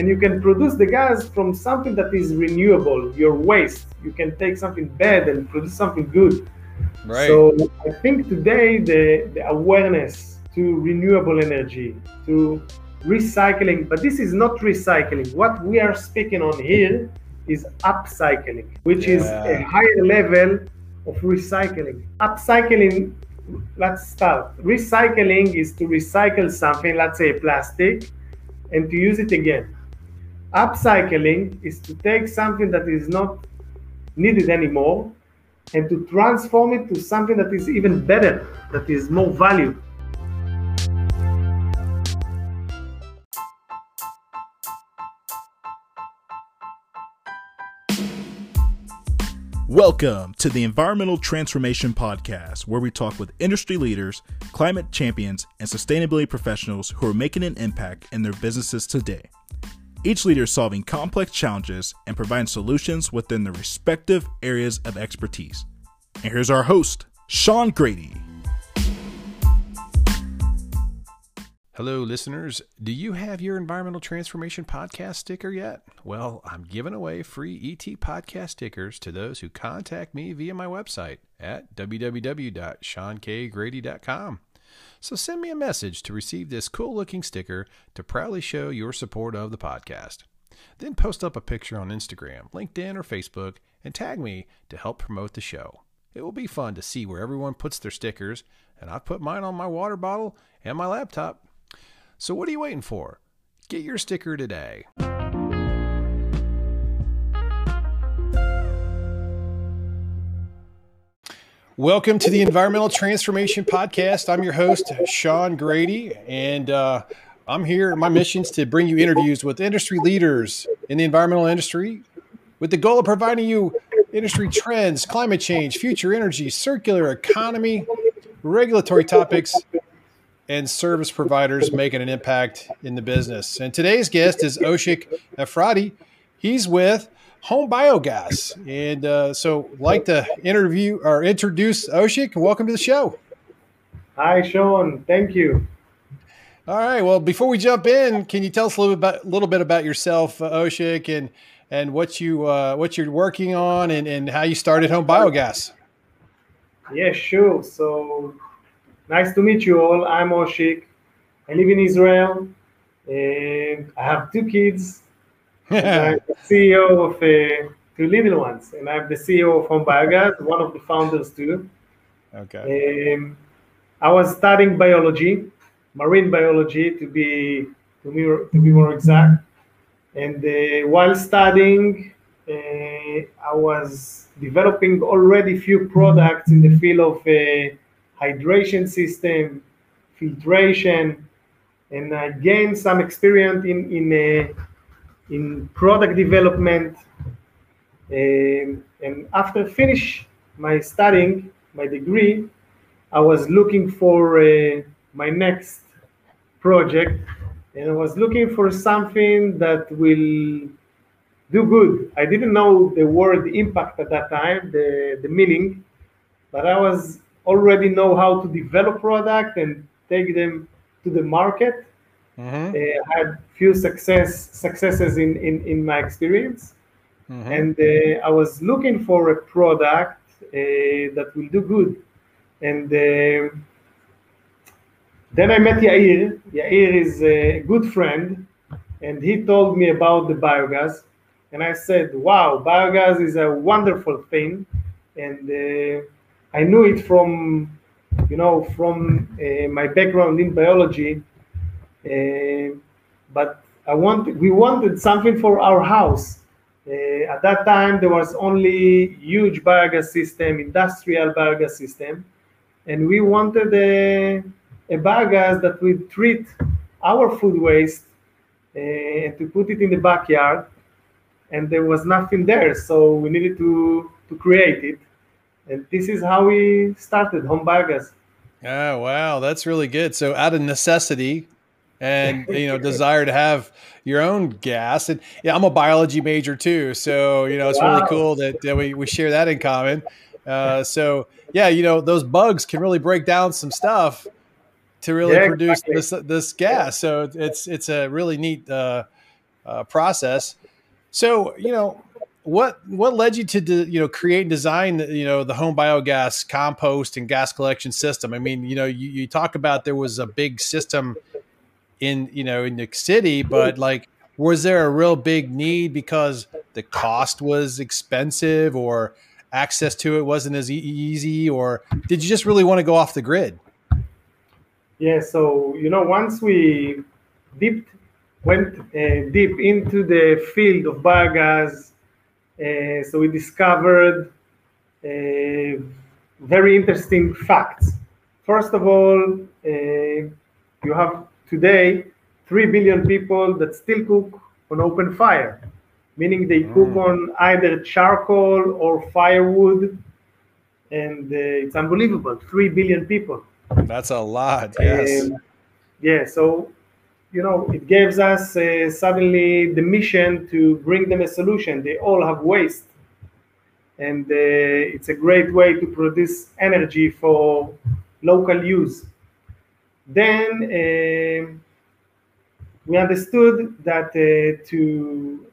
and you can produce the gas from something that is renewable, your waste. You can take something bad and produce something good. Right. So I think today the, the awareness to renewable energy, to recycling, but this is not recycling. What we are speaking on here is upcycling, which is a higher level of recycling. Upcycling, let's start. Recycling is to recycle something, let's say plastic, and to use it again. Upcycling is to take something that is not needed anymore and to transform it to something that is even better, that is more value. Welcome to the Environmental Transformation Podcast, where we talk with industry leaders, climate champions, and sustainability professionals who are making an impact in their businesses today. Each leader solving complex challenges and providing solutions within their respective areas of expertise. And here's our host, Sean Grady. Hello, listeners. Do you have your Environmental Transformation Podcast sticker yet? Well, I'm giving away free ET Podcast stickers to those who contact me via my website at www.seankgrady.com. So send me a message to receive this cool looking sticker to proudly show your support of the podcast. Then post up a picture on Instagram, LinkedIn, or Facebook and tag me to help promote the show. It will be fun to see where everyone puts their stickers, and I've put mine on my water bottle and my laptop. So what are you waiting for? Get your sticker today. Welcome to the Environmental Transformation Podcast. I'm your host, Sean Grady, and uh, I'm here. My mission is to bring you interviews with industry leaders in the environmental industry with the goal of providing you industry trends, climate change, future energy, circular economy, regulatory topics, and service providers making an impact in the business. And today's guest is Oshik Efrati. He's with Home Biogas. And uh, so, like to interview or introduce Oshik. Welcome to the show. Hi, Sean. Thank you. All right. Well, before we jump in, can you tell us a little bit about, little bit about yourself, uh, Oshik, and and what you uh, what you're working on, and, and how you started Home Biogas? Yes, sure. So nice to meet you all. I'm Oshik. I live in Israel, and I have two kids. I'm the CEO of uh, two little ones, and I'm the CEO of Home Biogas, one of the founders too. okay. Um, I was studying biology, marine biology to be to be, to be more exact. And uh, while studying, uh, I was developing already few products in the field of uh, hydration system, filtration, and I gained some experience in in uh, in product development. Um, and after finish my studying, my degree, I was looking for uh, my next project, and I was looking for something that will do good. I didn't know the word impact at that time, the, the meaning, but I was already know how to develop product and take them to the market. Mhm. Uh, I had few success successes in, in, in my experience Mhm. and uh, I was looking for a product uh, that will do good. And uh, then I met Yair. Yair is a good friend, and he told me about the biogas. And I said, "Wow, biogas is a wonderful thing." And uh, I knew it from, you know, from uh, my background in biology. Uh, but I wanted, we wanted something for our house. Uh, at that time, there was only huge biogas system, industrial biogas system, and we wanted a, a biogas that would treat our food waste uh, and to put it in the backyard. And there was nothing there, so we needed to to create it. And this is how we started Home Biogas. Oh wow, that's really good. So out of necessity and you know desire to have your own gas, and yeah, I'm a biology major too, so you know it's really cool that, that we we share that in common. Uh, so yeah, you know those bugs can really break down some stuff to really Yeah, produce exactly. this this gas. So it's it's a really neat uh, uh, process. So, you know, what what led you to de, you know create and design you know the home biogas compost and gas collection system? I mean, you know, you, you talk about there was a big system in you know in the city, but like, was there a real big need because the cost was expensive or access to it wasn't as e- easy, or did you just really want to go off the grid? Yeah, so you know, once we dipped went uh, deep into the field of biogas, uh, so we discovered uh, very interesting facts. First of all, uh, you have today 3 billion people that still cook on open fire, meaning they cook mm. on either charcoal or firewood. And uh, it's unbelievable 3 billion people. That's a lot, yes. Um, yeah, so you know, it gives us uh, suddenly the mission to bring them a solution. They all have waste, and uh, it's a great way to produce energy for local use. Then uh, we understood that uh, to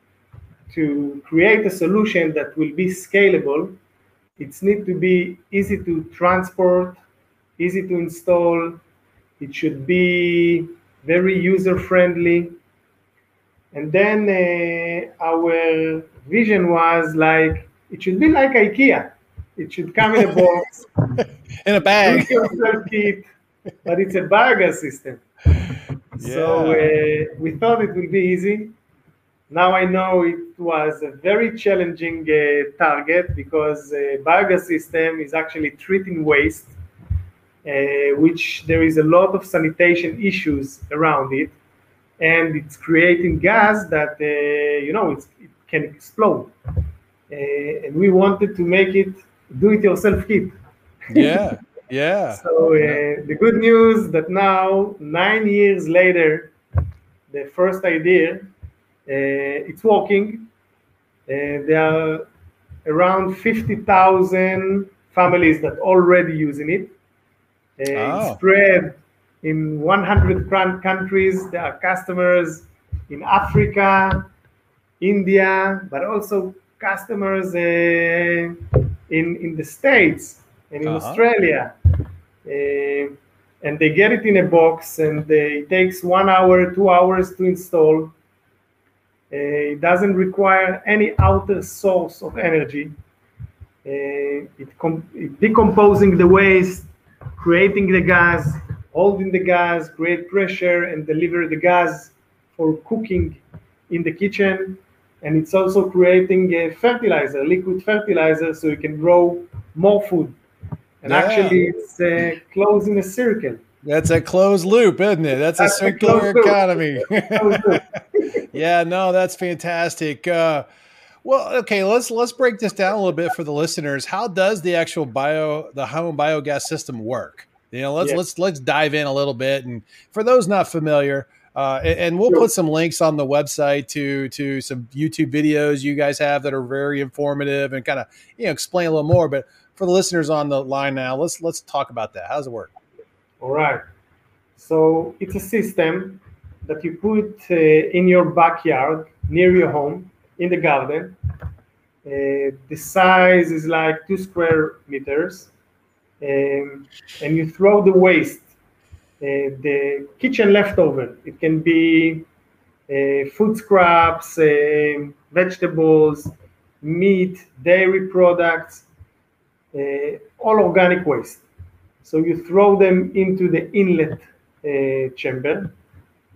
to create a solution that will be scalable, it needs to be easy to transport, easy to install. It should be very user friendly. And then uh, our vision was like it should be like IKEA. It should come in a box, in a bag, kit, but it's a biogas system. Yeah. So uh, we thought it would be easy. Now I know it was a very challenging uh, target because uh, biogas system is actually treating waste uh, which there is a lot of sanitation issues around it, and it's creating gas that uh, you know it can explode. Uh, and we wanted to make it do-it-yourself kit. Yeah, yeah. so uh, the good news that now, nine years later, the first idea, uh, it's working. Uh, there are around 50,000 families that already using it oh. spread in 100 countries. There are customers in Africa, India, but also customers uh, in in the States and in uh-huh. Australia. Uh, and they get it in a box, and it takes one hour, two hours to install. Uh, it doesn't require any outer source of energy. Uh, it, com- it decomposing the waste creating the gas, holding the gas, create pressure, and deliver the gas for cooking in the kitchen. And it's also creating a fertilizer, liquid fertilizer, so you can grow more food. And yeah. actually, it's uh, closing a circle. That's a closed loop, isn't it? That's, that's a circular a economy. yeah, no, that's fantastic. Uh, well, okay, let's let's break this down a little bit for the listeners. How does the actual bio the home biogas system work? You know, let's yeah. let's let's dive in a little bit. And for those not familiar, uh, and, and, we'll sure. put some links on the website to to some YouTube videos you guys have that are very informative and kind of you know explain a little more. But for the listeners on the line now, let's let's talk about that. How does it work? All right. So it's a system that you put uh, in your backyard near your home in the garden. Uh, the size is like two square meters, um, and you throw the waste, uh, the kitchen leftover. It can be uh, food scraps, um, vegetables, meat, dairy products, all organic waste. So you throw them into the inlet uh, chamber.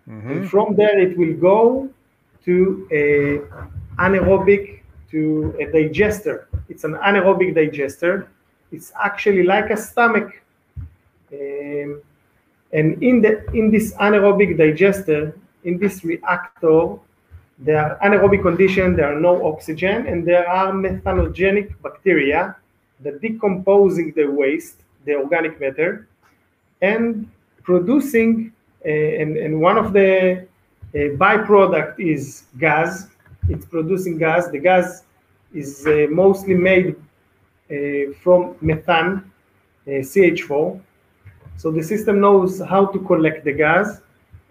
Mm-hmm. And from there, it will go to a anaerobic to a digester. It's an anaerobic digester. It's actually like a stomach. Um, and in the in this anaerobic digester, in this reactor, there are anaerobic condition, there are no oxygen, and there are methanogenic bacteria that decomposing the waste, the organic matter, and producing, uh, and, and one of the uh, byproduct is gas, it's producing gas. The gas is uh, mostly made from methane, uh, CH4. So the system knows how to collect the gas,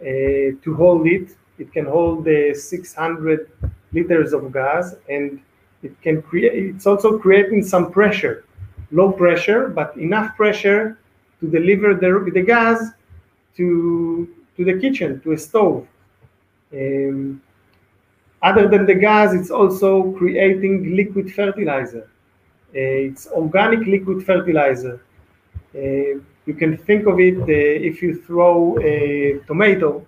to hold it It can hold uh, 600 liters of gas, and it can create. It's also creating some pressure, low pressure, but enough pressure to deliver the, the gas to to the kitchen, to a stove. Um, other than the gas, it's also creating liquid fertilizer. Uh, it's organic liquid fertilizer. Uh, you can think of it uh, if you throw a tomato.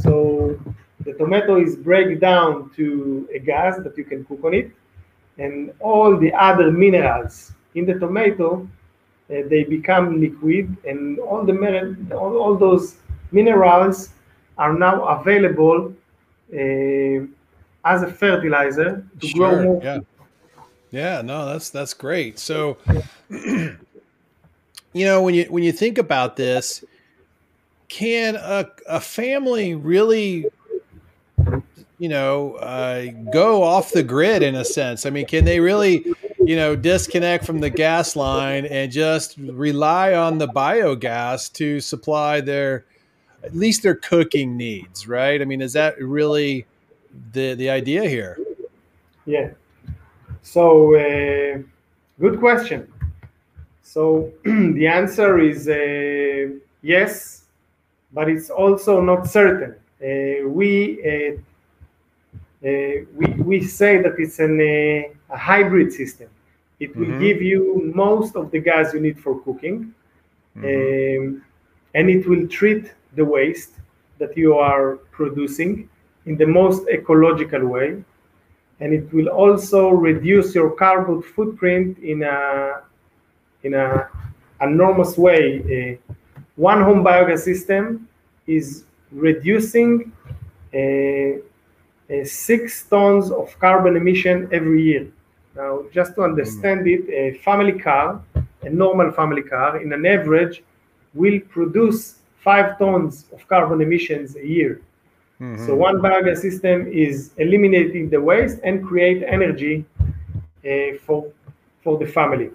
So the tomato is break down to a gas that you can cook on it, and all the other minerals in the tomato uh, they become liquid, and all the all, all those minerals are now available uh, as a fertilizer to sure, grow more. Yeah. yeah, no, that's that's great. So, you know, when you when you think about this, can a, a family really you know uh, go off the grid in a sense. I mean can they really you know disconnect from the gas line and just rely on the biogas to supply their at least their cooking needs right? I mean is that really the the idea here? Yeah. So uh, good question. So the answer is uh, yes but it's also not certain. Uh, we uh, we, we say that it's an, uh, a hybrid system. It will mm-hmm. give you most of the gas you need for cooking, mm-hmm. um, and it will treat the waste that you are producing in the most ecological way. And it will also reduce your carbon footprint in a in a enormous way. Uh, one home biogas system is reducing uh, uh, six tons of carbon emission every year. Now, just to understand it, a family car, a normal family car, in an average, will produce five tons of carbon emissions a year. Mm-hmm. So one biogas system is eliminating the waste and create energy uh, for for the family.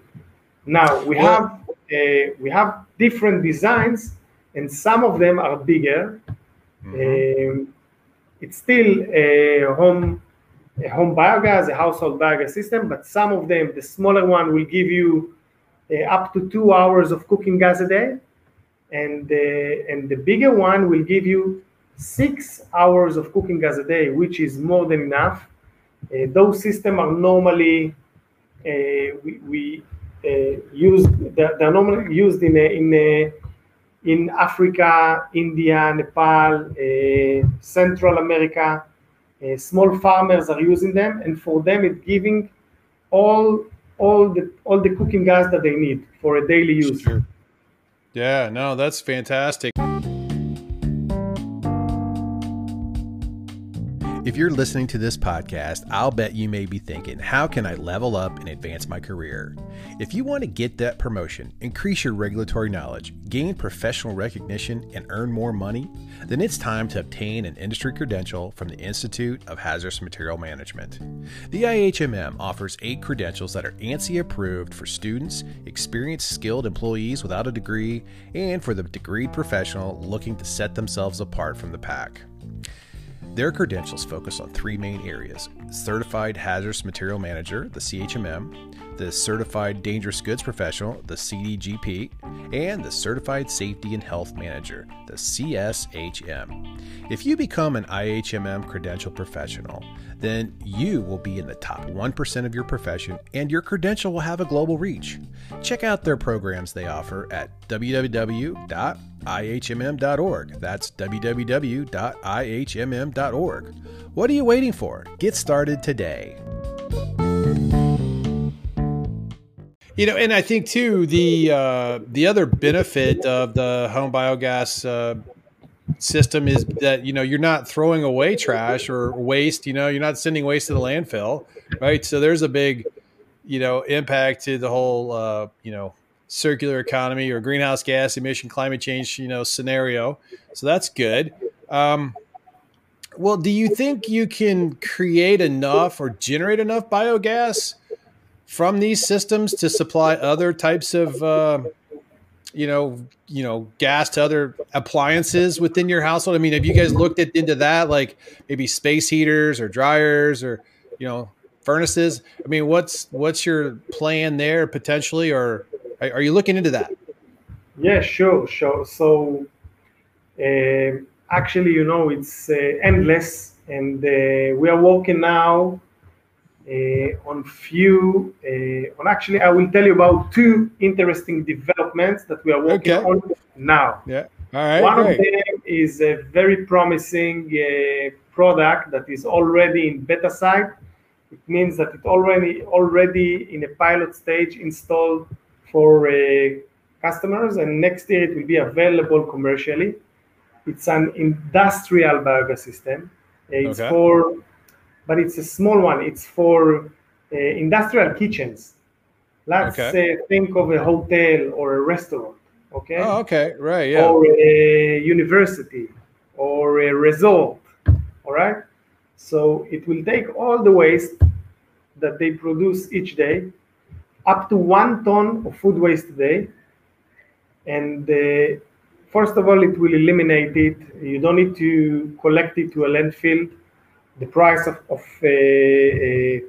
Now we well, have uh, we have different designs, and some of them are bigger. Mm-hmm. Um, it's still a home a home biogas, a household biogas system, but some of them, the smaller one, will give you uh, up to two hours of cooking gas a day, and uh, and the bigger one will give you six hours of cooking gas a day, which is more than enough. Uh, those systems are normally uh, we, we uh, use they're, they're, normally used in a, in a in Africa, India, Nepal, uh, Central America. Uh, small farmers are using them, and for them, it's giving all all the all the cooking gas that they need for a daily use. Sure. Yeah, no, that's fantastic. If you're listening to this podcast, I'll bet you may be thinking, how can I level up and advance my career? If you want to get that promotion, increase your regulatory knowledge, gain professional recognition, and earn more money, then it's time to obtain an industry credential from the Institute of Hazardous Material Management. The IHMM offers eight credentials that are ANSI approved for students, experienced skilled employees without a degree, and for the degreed professional looking to set themselves apart from the pack. Their credentials focus on three main areas Certified Hazardous Material Manager, the CHMM, the Certified Dangerous Goods Professional, the CDGP, and the Certified Safety and Health Manager, the CSHM. If you become an IHMM credential professional, then you will be in the top 1% of your profession and your credential will have a global reach. Check out their programs they offer at www.ihmm.org. That's www.ihmm.org. What are you waiting for? Get started today. You know, and I think too the uh, the other benefit of the home biogas uh, system is that you know you're not throwing away trash or waste. You know, you're not sending waste to the landfill, right? So there's a big, you know, impact to the whole uh, you know circular economy or greenhouse gas emission climate change you know scenario. So that's good. Um, well, do you think you can create enough or generate enough biogas? from these systems to supply other types of uh, you know, you know, gas to other appliances within your household? I mean, have you guys looked at, into that, like maybe space heaters or dryers or you know furnaces? I mean, what's what's your plan there potentially, or are, you looking into that? Yeah, sure, sure. So uh, actually, you know, it's uh, endless, and uh, we are working now on few. Uh, on actually, I will tell you about two interesting developments that we are working Okay. on now. Yeah. All right. One great. of them is a very promising uh, product that is already in beta site. It means that it already already in a pilot stage installed for uh, customers, and next year it will be available commercially. It's an industrial biogas system. Uh, It's Okay. for, but it's a small one. It's for uh, industrial kitchens. Let's Okay. uh, think of a hotel or a restaurant. Okay Oh, okay. Right. Yeah. or a university or a resort. All right. So it will take all the waste that they produce each day, up to one ton of food waste a day. And uh, first of all, it will eliminate it. You don't need to collect it to a landfill. The price of, of uh, uh,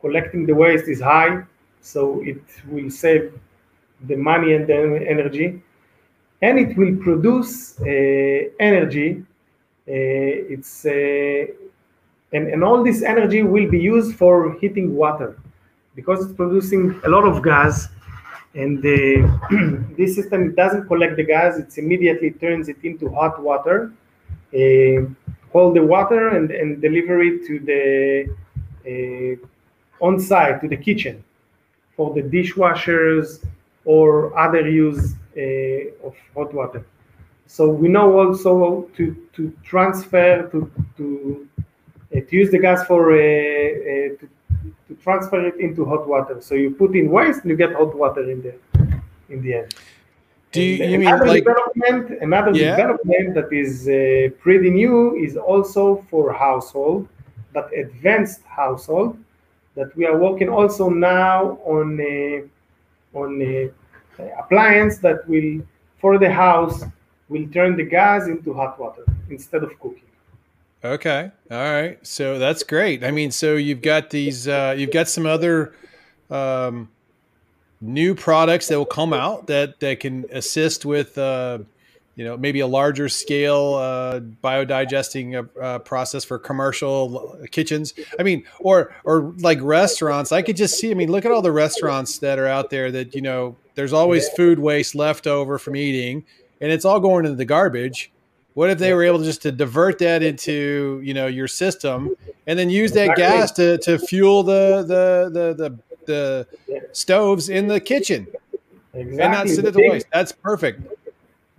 collecting the waste is high, so it will save the money and the energy and it will produce uh, energy. It's and, and all this energy will be used for heating water because it's producing a lot of gas. And this system doesn't collect the gas; it immediately turns it into hot water, uh, hold the water, and, and deliver it to the uh, on site to the kitchen for the dishwashers or other use uh, of hot water. So we know also to, to transfer to to, uh, to use the gas for uh, uh, to, to transfer it into hot water. So you put in waste and you get hot water in the in the end. Do you, you mean another like? development? Another Yeah. development that is uh, pretty new is also for household, but advanced household. That we are working also now on uh, on uh, appliance that will for the house will turn the gas into hot water instead of cooking. Okay. All right. So that's great. I mean, so you've got these, uh, you've got some other um, new products that will come out that that can assist with, uh, you know, maybe a larger scale uh, biodigesting uh, uh, process for commercial kitchens. I mean, or or like restaurants. I could just see. I mean, look at all the restaurants that are out there that you know. There's always food waste left over from eating, and it's all going into the garbage. What if they were able just to divert that into you know your system and then use that gas to, to fuel the the the the, the stoves in the kitchen Exactly. and not send The it to big- waste? That's perfect.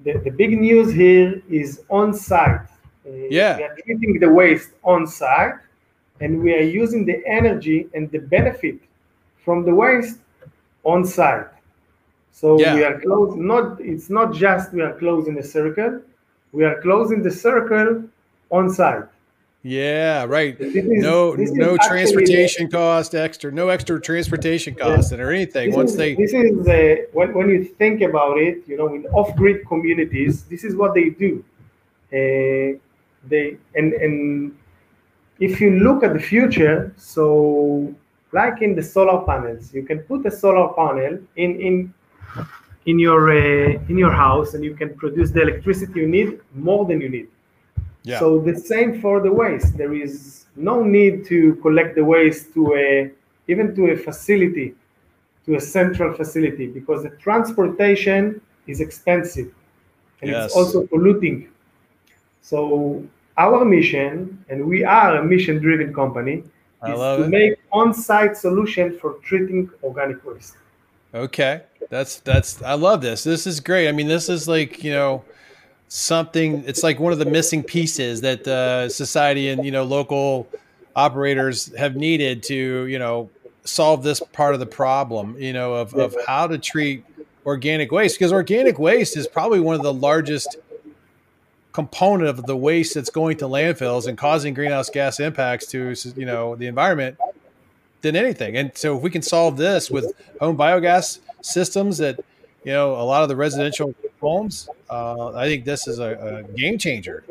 the, the big news here is on site. Uh, Yeah. We are treating the waste on site and we are using the energy and the benefit from the waste on site. So Yeah. we are close not it's not just we are closing the circle, we are closing the circle on site. Yeah, right. This No is no actually- transportation cost extra, no extra transportation cost or anything. This Once is, they this is uh, when, when you think about it, you know, in off-grid communities, this is what they do. Uh, they and and if you look at the future, so like in the solar panels, you can put a solar panel in in in your uh, in your house, and you can produce the electricity you need more than you need. Yeah. So the same for the waste. There is no need to collect the waste to a even to a facility, to a central facility, because the transportation is expensive and Yes. it's also polluting. So our mission, and we are a mission-driven company, I is to it. make on-site solution for treating organic waste. Okay. That's that's I love this. This is great. I mean, this is like, you know, something it's like one of the missing pieces that uh, society and, you know, local operators have needed to, you know, solve this part of the problem, you know, of, of how to treat organic waste because organic waste is probably one of the largest component of the waste that's going to landfills and causing greenhouse gas impacts to you know the environment than anything. And so if we can solve this with home biogas systems that you know a lot of the residential homes. Uh, I think this is a, a, game changer.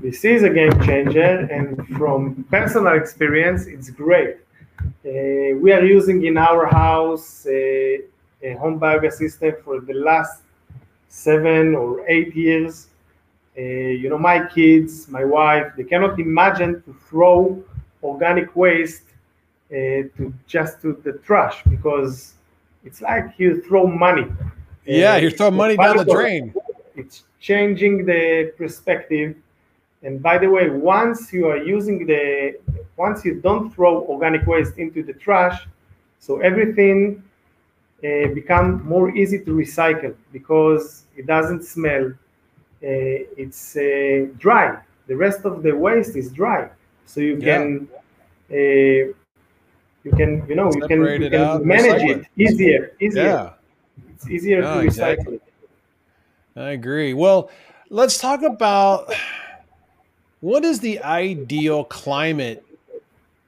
This is a game changer, and from personal experience, it's great. Uh, we are using in our house a home biogas system for the last seven or eight years. Uh, you know, my kids, my wife, they cannot imagine to throw organic waste uh, to just to the trash because it's like you throw money. Yeah, you're throwing money down the drain. It's changing the perspective. And by the way, once you are using the, once you don't throw organic waste into the trash, so everything uh, become more easy to recycle because it doesn't smell. Uh, it's uh, dry. The rest of the waste is dry, so you yeah. can uh, you can you know you can, you can out, manage it. easier easier yeah. it's easier to recycle. exactly. i agree. Well let's talk about what is the ideal climate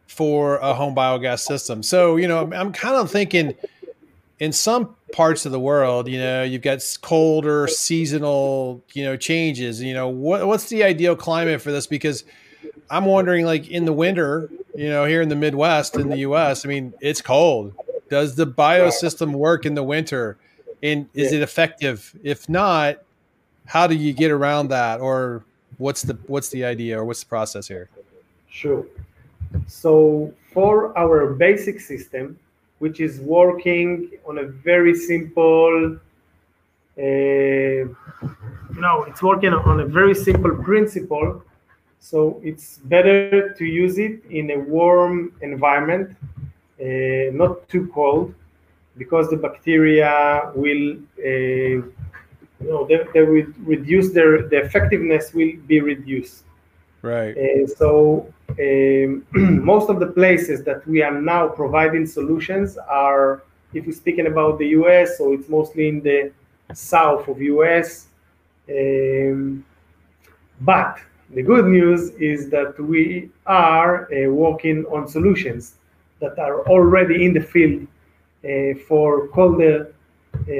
for a home biogas system? So you know i'm kind of thinking in some parts of the world you know you've got colder seasonal you know changes. You know what, what's the ideal climate for this? Because i'm wondering like in the winter you know, here in the Midwest in the U.S., I mean, it's cold. Does the biosystem work in the winter? And is it effective? If not, how do you get around that, or what's the what's the idea, or what's the process here? Sure. So for our basic system, which is working on a very simple, uh, you know, it's working on a very simple principle so it's better to use it in a warm environment, uh, not too cold, because the bacteria will, uh, you know, they, they will reduce their the effectiveness will be reduced. Right. Uh, so um, most of the places that we are now providing solutions are, if we're speaking about the U.S., so it's mostly in the south of U.S. Um, but the good news is that we are uh, working on solutions that are already in the field uh, for colder uh,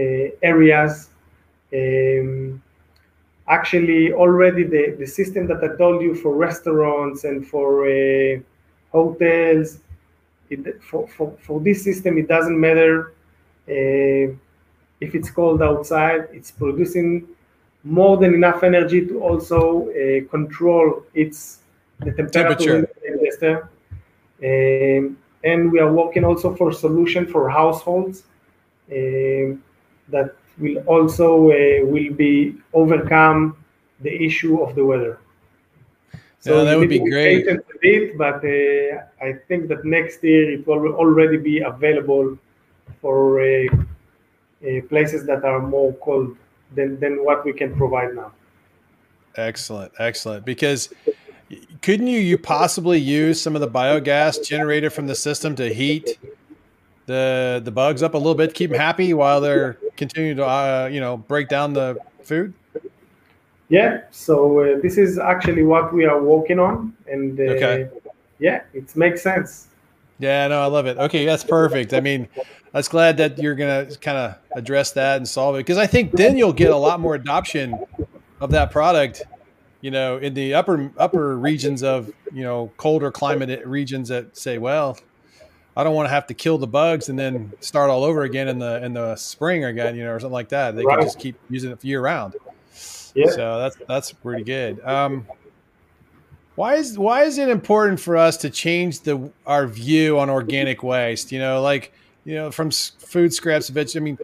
areas. Um, actually, already the, the system that I told you for restaurants and for uh, hotels, it, for, for, for this system, it doesn't matter uh, if it's cold outside, it's producing more than enough energy to also uh, control its the temperature, temperature. Um, and we are working also for solution for households um, that will also uh, will be overcome the issue of the weather. So yeah, that would be great. Bit, but uh, I think that next year it will already be available for uh, uh, places that are more cold than than what we can provide now. Excellent, excellent. Because couldn't you you possibly use some of the biogas generated from the system to heat the the bugs up a little bit, keep them happy while they're continuing to uh, you know break down the food? Yeah. So uh, this is actually what we are working on, and uh, okay. yeah, it makes sense. Yeah, no, I love it. Okay, that's perfect. I mean, that's glad that you're going to kind of address that and solve it because I think then you'll get a lot more adoption of that product. You know, in the upper upper regions of you know colder climate regions that say, well, I don't want to have to kill the bugs and then start all over again in the in the spring again, you know, or something like that. They right. can just keep using it year round. Yeah. So that's that's pretty good. Um, why is why is it important for us to change the our view on organic waste? You know, like you know, from food scraps, veg. I mean,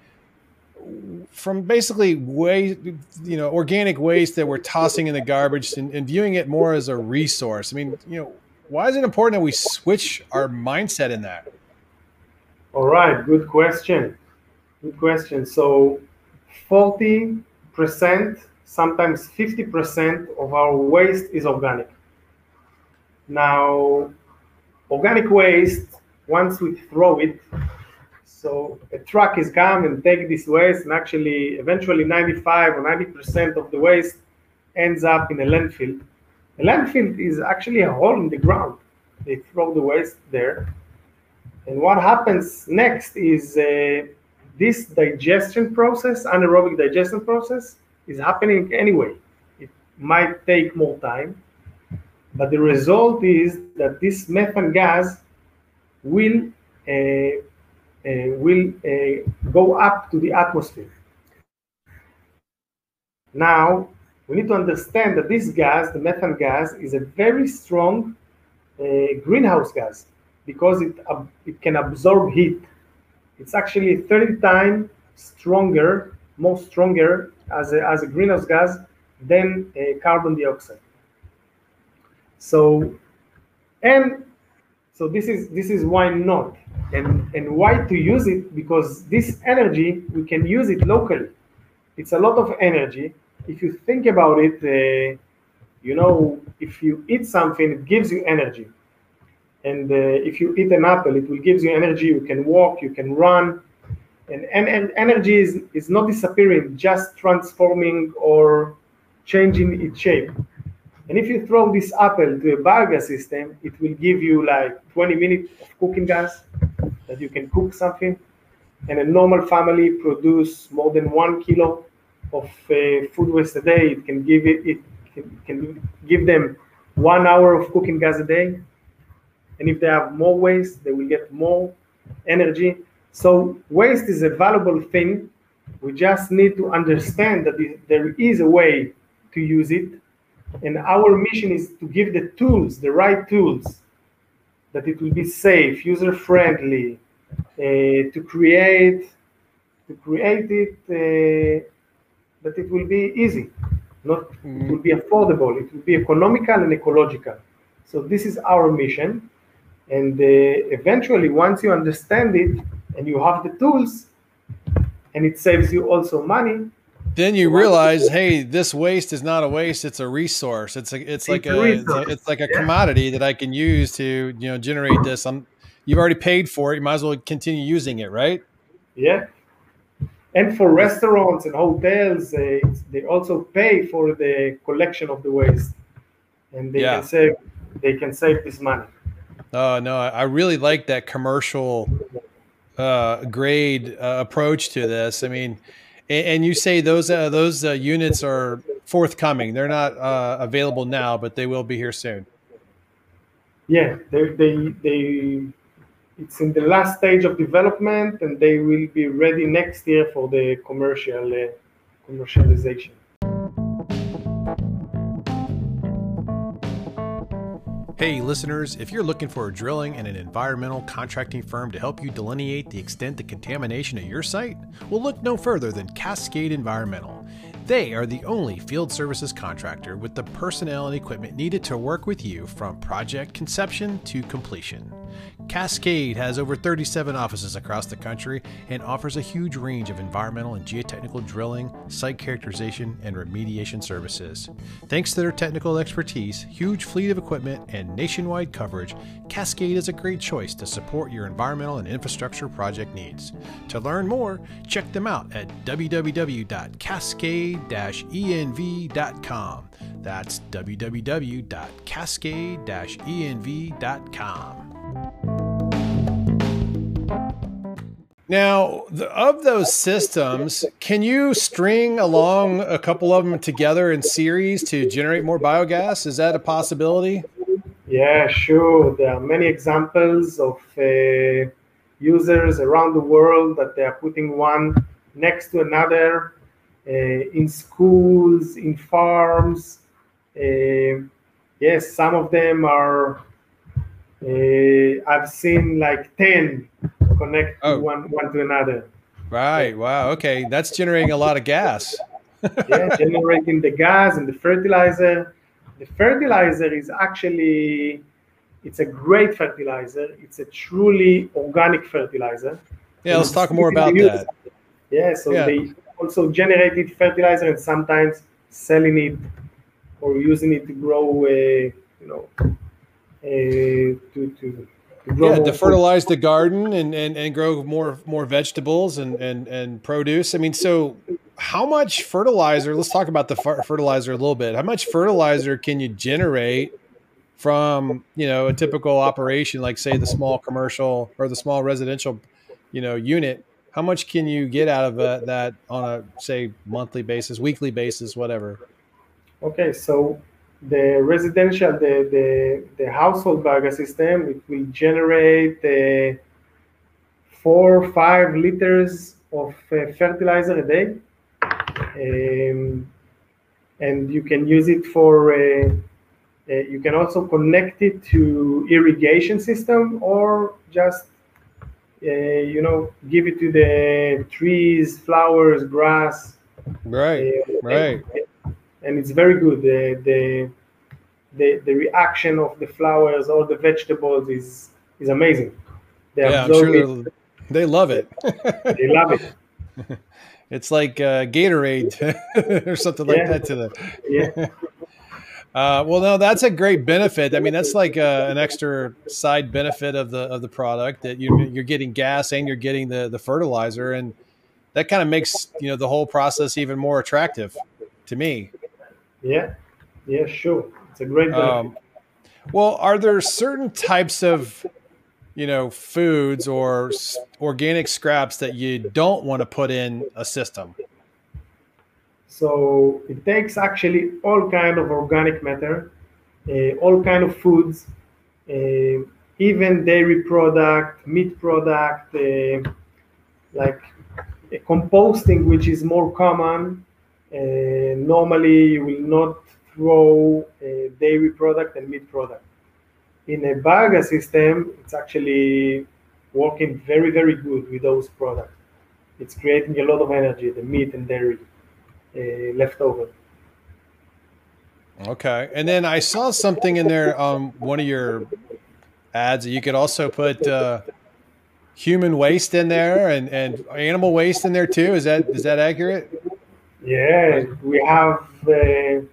from basically waste, you know, organic waste that we're tossing in the garbage and, and, viewing it more as a resource. I mean, you know, why is it important that we switch our mindset in that? All right, good question. Good question. So, forty percent, sometimes fifty percent of our waste is organic. Now, organic waste, once we throw it, so a truck is come and take this waste, and actually, eventually, 95 or 90 percent of the waste ends up in a landfill. A landfill is actually a hole in the ground. They throw the waste there, and what happens next is uh, this digestion process, anaerobic digestion process, is happening anyway. It might take more time, but the result is that this methane gas will uh, uh, will uh, go up to the atmosphere. Now, we need to understand that this gas, the methane gas, is a very strong uh, greenhouse gas because it, it can absorb heat. It's actually 30 times stronger, more stronger as a, as a greenhouse gas than uh, carbon dioxide. So, and so this is this is why not, and and why to use it because this energy we can use it locally. It's a lot of energy. If you think about it, uh, you know, if you eat something, it gives you energy. And uh, if you eat an apple, it will give you energy. You can walk, you can run, and, and, and energy is, is not disappearing, just transforming or changing its shape. And if you throw this apple to a biogas system, it will give you like 20 minutes of cooking gas that you can cook something. And a normal family produce more than one kilo of uh, food waste a day. It can give it, it can, can give them one hour of cooking gas a day. And if they have more waste, they will get more energy. So waste is a valuable thing. We just need to understand that there is a way to use it and our mission is to give the tools, the right tools, that it will be safe, user friendly, uh, to create, to create it, uh, that it will be easy, not mm. it will be affordable, it will be economical and ecological. So this is our mission, and uh, eventually, once you understand it and you have the tools, and it saves you also money, then you realize, hey, this waste is not a waste; it's a resource. It's a, it's like a, it's, a, it's like a yeah. commodity that I can use to, you know, generate this. I'm, you've already paid for it. You might as well continue using it, right? Yeah. And for restaurants and hotels, they they also pay for the collection of the waste, and they yeah. can save they can save this money. Oh no, I really like that commercial uh, grade uh, approach to this. I mean and you say those uh, those uh, units are forthcoming. They're not uh, available now, but they will be here soon. Yeah, they they they. It's in the last stage of development, and they will be ready next year for the commercial uh, commercialization. Hey, listeners, if you're looking for a drilling and an environmental contracting firm to help you delineate the extent of contamination at your site, well, look no further than Cascade Environmental. They are the only field services contractor with the personnel and equipment needed to work with you from project conception to completion. Cascade has over 37 offices across the country and offers a huge range of environmental and geotechnical drilling, site characterization, and remediation services. Thanks to their technical expertise, huge fleet of equipment, and nationwide coverage, Cascade is a great choice to support your environmental and infrastructure project needs. To learn more, check them out at www.cascade-env.com. That's www.cascade-env.com. Now, of those systems, can you string along a couple of them together in series to generate more biogas? Is that a possibility? Yeah, sure. There are many examples of uh, users around the world that they are putting one next to another in schools, in farms. Uh, yes, some of them are uh, I've seen like 10 connect oh. one, one to another. Right. Wow. Okay. That's generating a lot of gas. yeah, generating the gas and the fertilizer. The fertilizer is actually it's a great fertilizer. It's a truly organic fertilizer. Yeah, let's talk more about that. Yeah, so yeah. they also generated fertilizer and sometimes selling it or using it to grow, uh, you know, to, to yeah, to fertilize the garden and, and, and grow more more vegetables and, and, and produce. I mean, so how much fertilizer? Let's talk about the fertilizer a little bit. How much fertilizer can you generate from you know a typical operation, like say the small commercial or the small residential, you know, unit? How much can you get out of uh, that on a say monthly basis, weekly basis, whatever? Okay, so the residential, the the, the household biogas system, it will generate uh, four five liters of uh, fertilizer a day, um, and you can use it for. Uh, uh, you can also connect it to irrigation system or just you know give it to the trees flowers grass. Right uh, right. and, and, it's very good. The, the the the reaction of the flowers or the vegetables is is amazing. They yeah, sure they love it. They love it. It's like uh, Gatorade or something like yeah. that to them. Yeah uh, well, no, that's a great benefit. I mean, that's like uh, an extra side benefit of the of the product that you you're getting gas and you're getting the the fertilizer, and that kind of makes you know the whole process even more attractive to me. Yeah, yeah, sure. It's a great benefit. Um, well, are there certain types of you know foods or organic scraps that you don't want to put in a system? So it takes actually all kind of organic matter, uh, all kind of foods, uh, even dairy product, meat product, uh, like composting, which is more common. Uh, normally, you will not throw a dairy product and meat product. In a biogas system, it's actually working very, very good with those products. It's creating a lot of energy, the meat and dairy. Uh, left over. Okay, and then I saw something in there on one of your ads that you could also put uh, human waste in there and, and animal waste in there too. Is that is that accurate? Yeah, we have uh,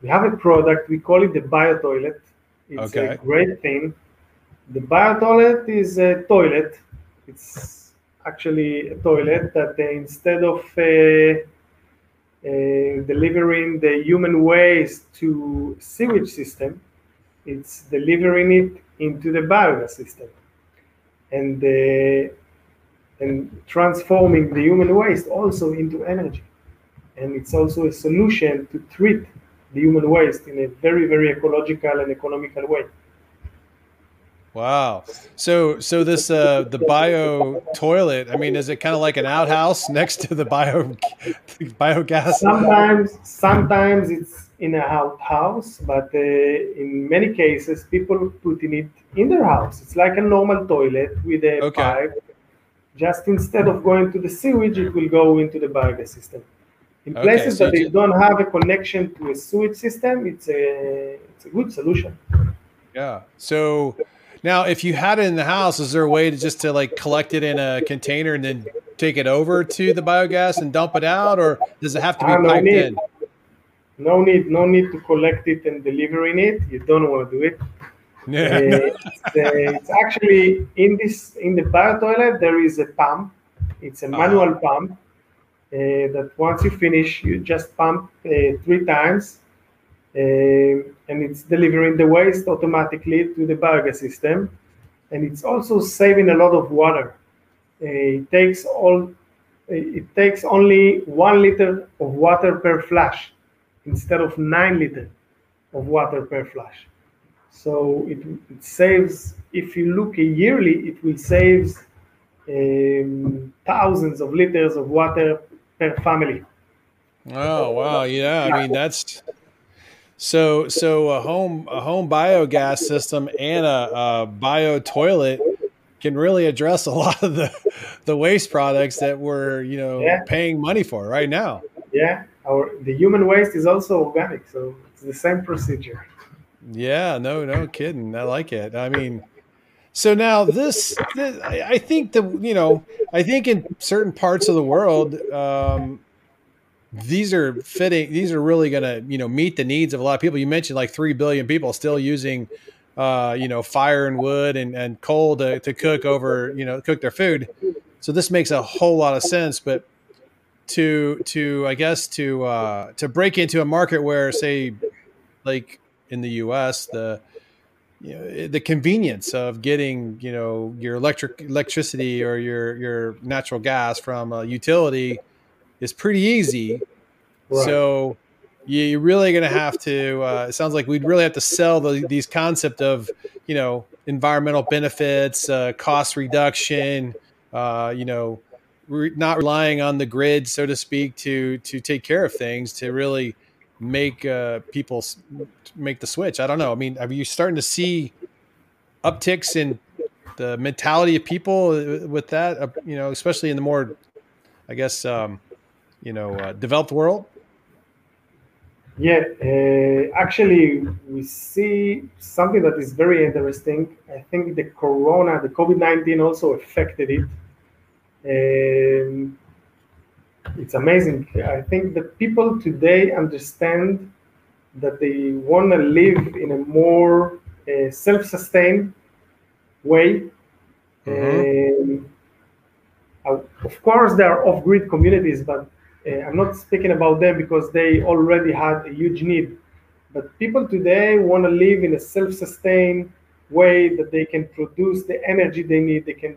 we have a product. We call it the bio toilet. It's okay. a great thing. The bio toilet is a toilet. It's actually a toilet that instead of uh, uh, delivering the human waste to sewage system, it's delivering it into the biogas system, and uh, and transforming the human waste also into energy, and it's also a solution to treat the human waste in a very very ecological and economical way. Wow. So so this uh the bio toilet, I mean, is it kind of like an outhouse next to the bio biogas? Sometimes sometimes it's in a outhouse, but uh, in many cases people are putting it in their house. It's like a normal toilet with a okay. pipe. Just instead of going to the sewage, it will go into the biogas system. In places so that they don't have a connection to a sewage system, it's a it's a good solution. Yeah. So now, if you had it in the house, is there a way to just to like collect it in a container and then take it over to the biogas and dump it out, or does it have to be ah, no piped need. in? No need, no need to collect it and delivering it. You don't want to do it. Yeah. Uh, it's, uh, it's, actually in this in the bio toilet there is a pump. It's a manual uh-huh. pump uh, that once you finish, you just pump uh, three times and it's delivering the waste automatically to the biogas system. And it's also saving a lot of water. Uh, it takes all it takes only one liter of water per flash instead of nine liter of water per flash. So it, it saves, if you look yearly, it will save um, thousands of liters of water per family. Oh wow, yeah. I mean that's so, so a home a home biogas system and a, a bio toilet can really address a lot of the the waste products that we're you know yeah. paying money for right now. Yeah, our the human waste is also organic, so it's the same procedure. Yeah, no, no kidding. I like it. I mean, so now this, this I think the you know I think in certain parts of the world, um, these are fitting these are really going to you know meet the needs of a lot of people. You mentioned like 3 billion people still using uh, you know fire and wood and, and coal to, to cook over you know cook their food. So this makes a whole lot of sense but to to i guess to uh, to break into a market where say like in the us the you know, the convenience of getting you know your electric electricity or your your natural gas from a utility is pretty easy. Right. So you're really going to have to. Uh, it sounds like we'd really have to sell the, these concept of you know environmental benefits, uh, cost reduction. Uh, you know, re- not relying on the grid, so to speak, to to take care of things to really make uh, people make the switch. I don't know. I mean, are you starting to see upticks in the mentality of people uh, with that? Uh, you know, especially in the more, I guess, um, you know, uh, developed world. Yeah, uh, actually, we see something that is very interesting. I think the corona, the COVID 19 also affected it. Um, it's amazing. I think that people today understand that they want to live in a more uh, self-sustained way. Mm-hmm. Uh, of course, there are off-grid communities, but I'm not speaking about them because they already had a huge need. But people today want to live in a self-sustained way that they can produce the energy they need. They can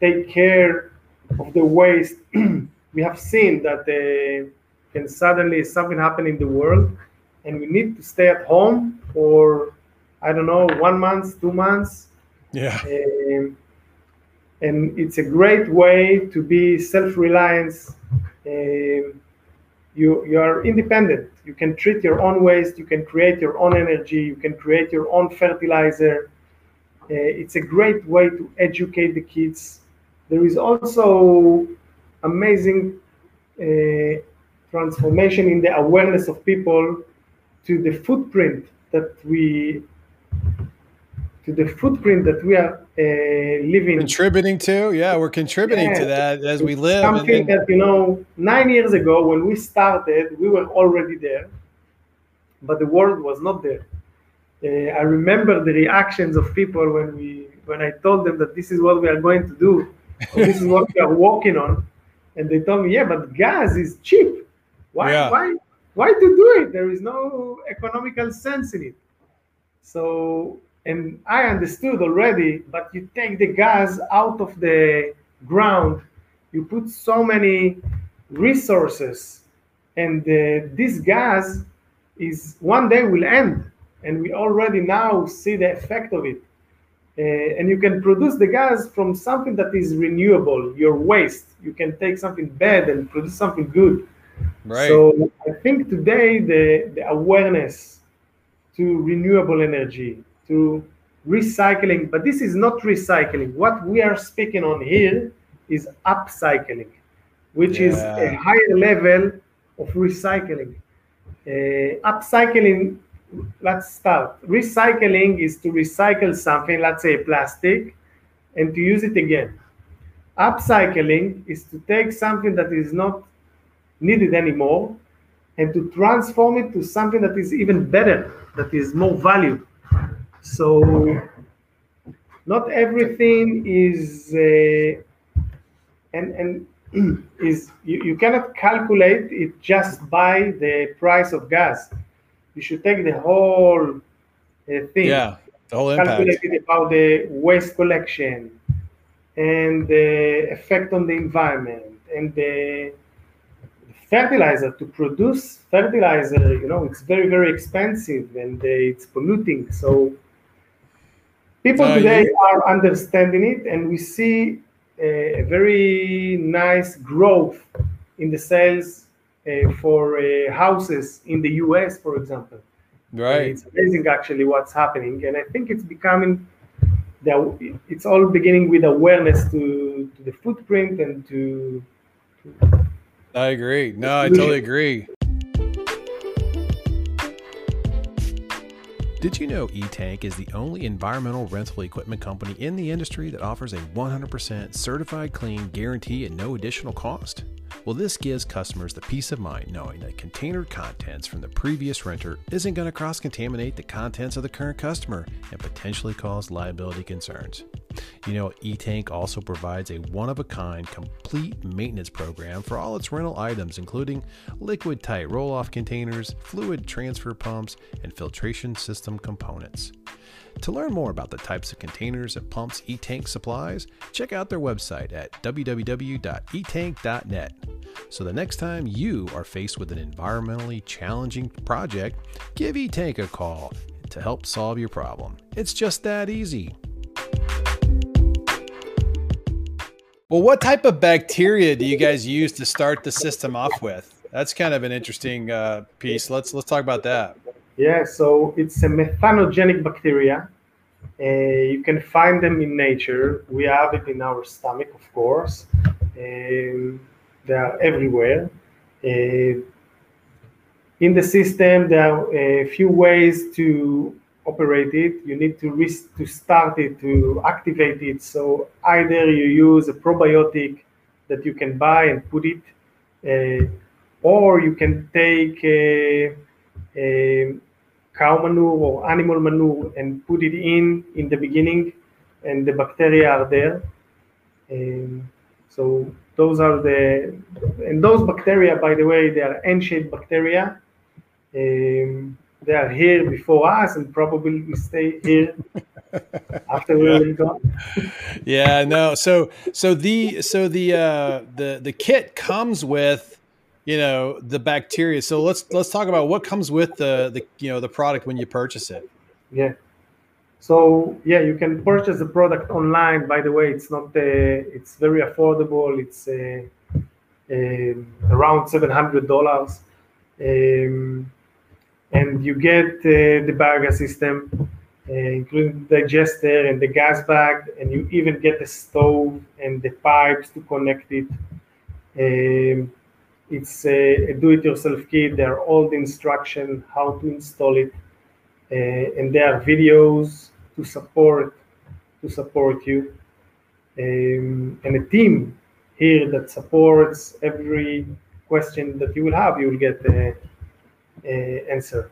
take care of the waste. we have seen that uh, can suddenly something happen in the world, and we need to stay at home for I don't know one month, two months. Yeah. Um, and it's a great way to be self-reliant. Um, you you are independent. You can treat your own waste. You can create your own energy. You can create your own fertilizer. Uh, it's a great way to educate the kids. There is also amazing uh, transformation in the awareness of people to the footprint that we to the footprint that we are uh, living contributing to yeah we're contributing yeah. to that as we live something and, that you know nine years ago when we started we were already there but the world was not there uh, i remember the reactions of people when we when i told them that this is what we are going to do this is what we are working on and they told me, yeah, but gas is cheap. Why, yeah. why, why to do it? There is no economical sense in it. So, and I understood already, but you take the gas out of the ground, you put so many resources, and uh, this gas is one day will end, and we already now see the effect of it. Uh, and you can produce the gas from something that is renewable, your waste. You can take something bad and produce something good. Right. So I think today the, the awareness to renewable energy, to recycling, but this is not recycling. What we are speaking on here is upcycling, which yeah. is a higher level of recycling. Uh, upcycling let's start. Recycling is to recycle something, let's say plastic, and to use it again. Upcycling is to take something that is not needed anymore and to transform it to something that is even better, that is more value. So, not everything is, uh, and and is you, you cannot calculate it just by the price of gas you should take the whole uh, thing. Yeah, the whole impact. Calculated about the waste collection and the effect on the environment and the fertilizer to produce fertilizer you know it's very very expensive and uh, it's polluting so people uh, today yeah. are understanding it and we see a very nice growth in the sales uh, for uh, houses in the US, for example. Right. It's amazing actually what's happening, and I think it's becoming. The, it's all beginning with awareness to, to the footprint and to, to I agree. No, I totally agree. Did you know E-Tank is the only environmental rental equipment company in the industry that offers a 100% certified clean guarantee at no additional cost? Well, this gives customers the peace of mind knowing that container contents from the previous renter isn't going to cross contaminate the contents of the current customer and potentially cause liability concerns. You know, E-Tank also provides a one of a kind complete maintenance program for all its rental items, including liquid tight roll off containers, fluid transfer pumps, and filtration system components. To learn more about the types of containers and pumps E-Tank supplies, check out their website at www.etank.net. So the next time you are faced with an environmentally challenging project, give E-Tank a call to help solve your problem. It's just that easy. Well, what type of bacteria do you guys use to start the system off with? That's kind of an interesting uh, piece. Let's let's talk about that. Yeah, so it's a methanogenic bacteria. Uh, you can find them in nature. We have it in our stomach, of course. Um, they are everywhere. Uh, in the system, there are a few ways to operate it. You need to risk to start it to activate it. So either you use a probiotic that you can buy and put it, uh, or you can take a, a cow manure or animal manure and put it in in the beginning, and the bacteria are there. Um, so those are the and those bacteria, by the way, they are N-shaped bacteria. Um, they are here before us and probably will stay here after we're gone. yeah, no. So so the so the uh, the the kit comes with you know the bacteria. So let's let's talk about what comes with the the you know the product when you purchase it. Yeah. So yeah, you can purchase the product online. By the way, it's not uh, it's very affordable. It's uh, uh, around seven hundred dollars. Um, and you get uh, the biogas system, uh, including the digester and the gas bag, and you even get the stove and the pipes to connect it. Um, it's a, a do-it-yourself kit. There are all the instruction how to install it, uh, and there are videos to support to support you, um, and a team here that supports every question that you will have. You will get. Uh, answer.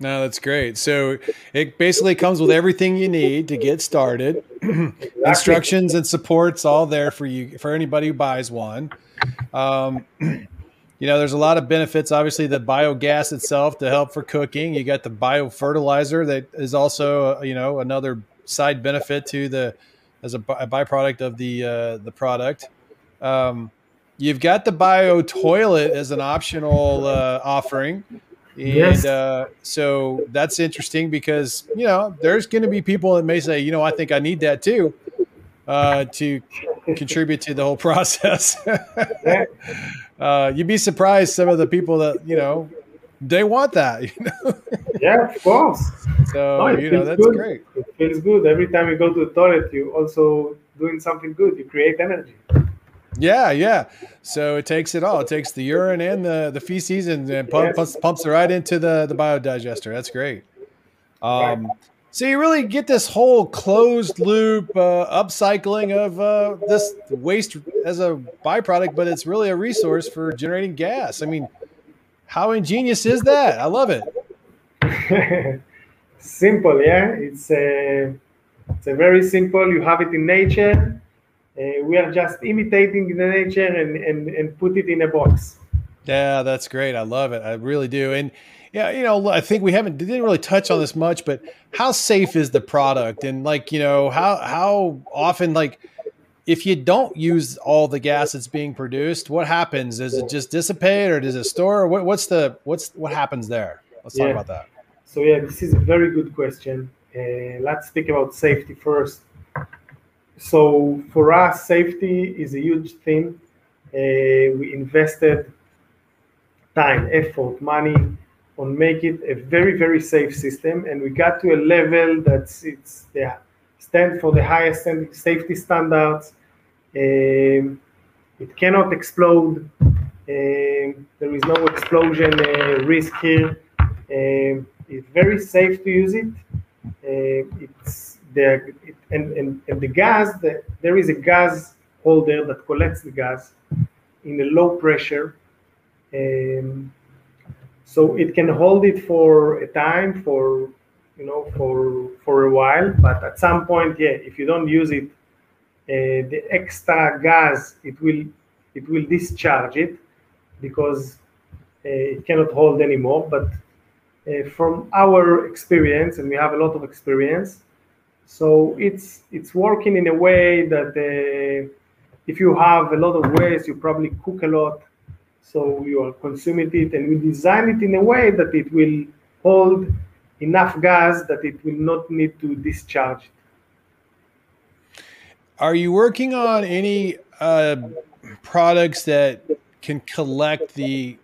No, that's great. So it basically comes with everything you need to get started. Exactly. Instructions and supports all there for you for anybody who buys one. Um, you know, there's a lot of benefits. Obviously, the biogas itself to help for cooking. You got the biofertilizer that is also, uh, you know, another side benefit to the as a, a byproduct of the uh, the product. Um, You've got the bio toilet as an optional uh, offering. And yes. uh, so that's interesting because, you know, there's going to be people that may say, you know, I think I need that too uh, to contribute to the whole process. uh, you'd be surprised some of the people that, you know, they want that. You know? yeah, of course. So, no, you know, that's good. great. It feels good. Every time you go to the toilet, you also doing something good. You create energy. Yeah, yeah. So it takes it all. It takes the urine and the, the feces and, and pump, pumps, pumps it right into the, the biodigester. That's great. Um, so you really get this whole closed loop uh, upcycling of uh, this waste as a byproduct, but it's really a resource for generating gas. I mean, how ingenious is that? I love it. simple, yeah. It's a, it's a very simple. You have it in nature uh, we are just imitating the nature and, and, and put it in a box. Yeah, that's great. I love it. I really do. And yeah, you know, I think we haven't didn't really touch on this much, but how safe is the product? And like, you know, how how often like if you don't use all the gas that's being produced, what happens? Does it just dissipate or does it store? What, what's the what's what happens there? Let's talk about that. So yeah, this is a very good question. Uh, let's speak about safety first. So for us, safety is a huge thing. Uh, we invested time, effort, money on make it a very very safe system, and we got to a level that it's yeah stand for the highest safety standards. Um, it cannot explode. Um, there is no explosion uh, risk here. Um, it's very safe to use it. Uh, it's the and, and, and the gas the, there is a gas holder that collects the gas in a low pressure um, so it can hold it for a time for you know for for a while but at some point yeah if you don't use it uh, the extra gas it will it will discharge it because uh, it cannot hold anymore but uh, from our experience, and we have a lot of experience. So it's it's working in a way that uh, if you have a lot of waste, you probably cook a lot, so you are consuming it, and we design it in a way that it will hold enough gas that it will not need to discharge. Are you working on any uh, products that can collect the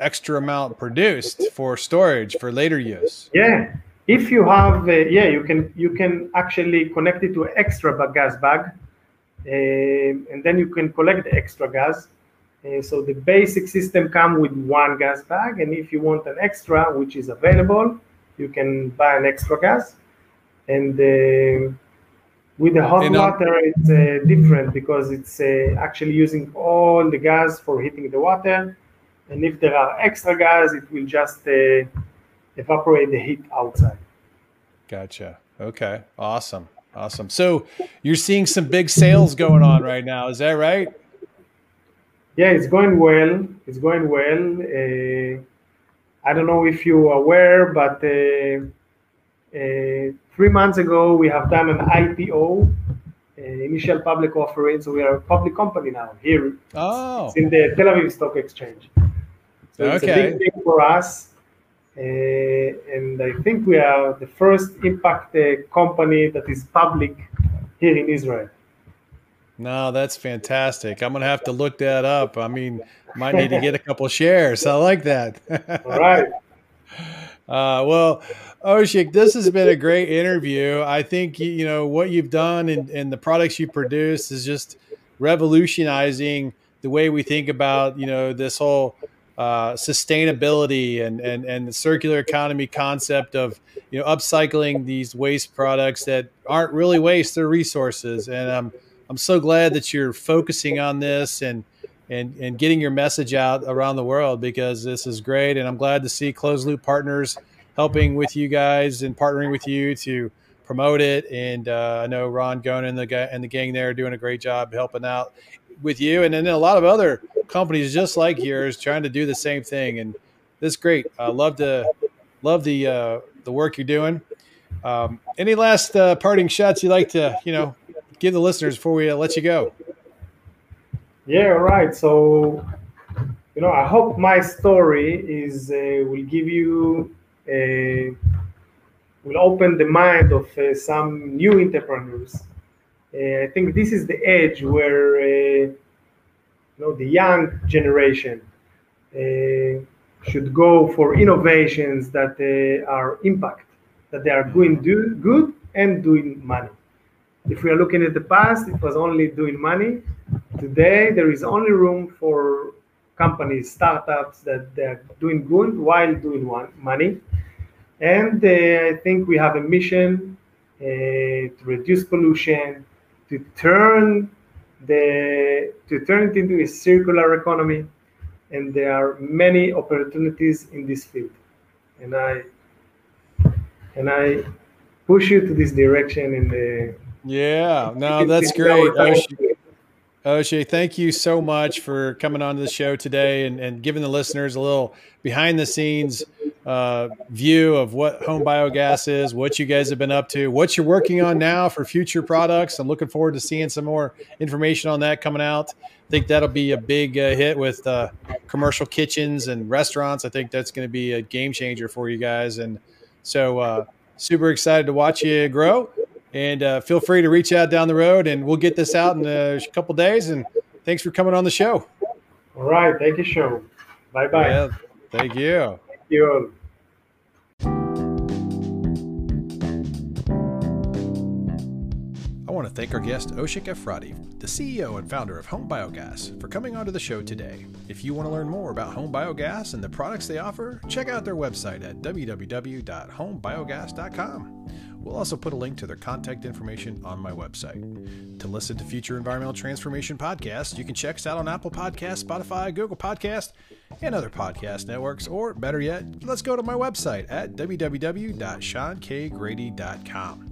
extra amount produced for storage for later use? Yeah, if you have, uh, yeah, you can you can actually connect it to extra gas bag, uh, and then you can collect the extra gas. Uh, so the basic system come with one gas bag, and if you want an extra, which is available, you can buy an extra gas. And uh, with the hot water, it's uh, different because it's uh, actually using all the gas for heating the water. And if there are extra gas, it will just uh, evaporate the heat outside. Gotcha. Okay. Awesome. Awesome. So you're seeing some big sales going on right now. Is that right? Yeah, it's going well. It's going well. Uh, I don't know if you're aware, but uh, uh, three months ago we have done an IPO, uh, initial public offering. So we are a public company now here. Oh. It's in the Tel Aviv Stock Exchange. So okay. it's a big thing for us. Uh, and I think we are the first impact uh, company that is public here in Israel. No, that's fantastic. I'm gonna have to look that up. I mean, might need to get a couple shares. I like that. All right. Uh, well, Oshik, this has been a great interview. I think you know what you've done and, and the products you produce is just revolutionizing the way we think about you know this whole uh, sustainability and, and and the circular economy concept of you know upcycling these waste products that aren't really waste; they're resources. And I'm I'm so glad that you're focusing on this and and and getting your message out around the world because this is great. And I'm glad to see Closed Loop Partners helping with you guys and partnering with you to promote it. And uh, I know Ron Gonen and the guy and the gang there are doing a great job helping out with you, and then a lot of other companies just like yours trying to do the same thing. And this is great. I love to love the uh, the work you're doing. Um, any last uh, parting shots you'd like to you know give the listeners before we uh, let you go? Yeah, right. So you know, I hope my story is uh, will give you a will open the mind of uh, some new entrepreneurs. Uh, I think this is the edge where you know the young generation should go for innovations that are impact, that they are doing do good and doing money. If we are looking at the past, it was only doing money. Today, there is only room for companies, startups that they are doing good while doing one, money. And uh, I think we have a mission uh, to reduce pollution, to turn the to turn it into a circular economy, and there are many opportunities in this field. And I and I push you to this direction in the uh, yeah no that's great Oshik, thank you so much for coming on to the show today and, and giving the listeners a little behind the scenes uh, view of what HomeBiogas is, what you guys have been up to, what you're working on now for future products. I'm looking forward to seeing some more information on that coming out. I think that'll be a big uh, hit with uh, commercial kitchens and restaurants. I think that's going to be a game changer for you guys. And so, uh, super excited to watch you grow. And uh, feel free to reach out down the road, and we'll get this out in a couple days. And thanks for coming on the show. All right. Thank you, show. Bye bye. Yeah, thank you. Thank you. Want to thank our guest Oshik Efrati, the CEO and founder of HomeBiogas, for coming onto the show today. If you want to learn more about HomeBiogas and the products they offer, check out their website at www.homebiogas.com. We'll also put a link to their contact information on my website. To listen to future environmental transformation podcasts, you can check us out on Apple Podcasts, Spotify, Google Podcast, and other podcast networks. Or better yet, let's go to my website at www.seankgrady.com.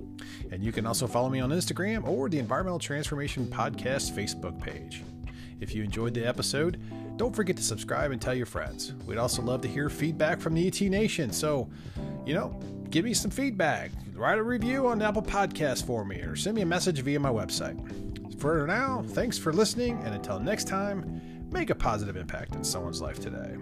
And you can also follow me on Instagram or the Environmental Transformation Podcast Facebook page. If you enjoyed the episode, Don't forget to subscribe and tell your friends. We'd also love to hear feedback from the ET Nation. So, you know, give me some feedback. Write a review on Apple Podcasts for me or send me a message via my website. For now, thanks for listening, and until next time, make a positive impact in someone's life today.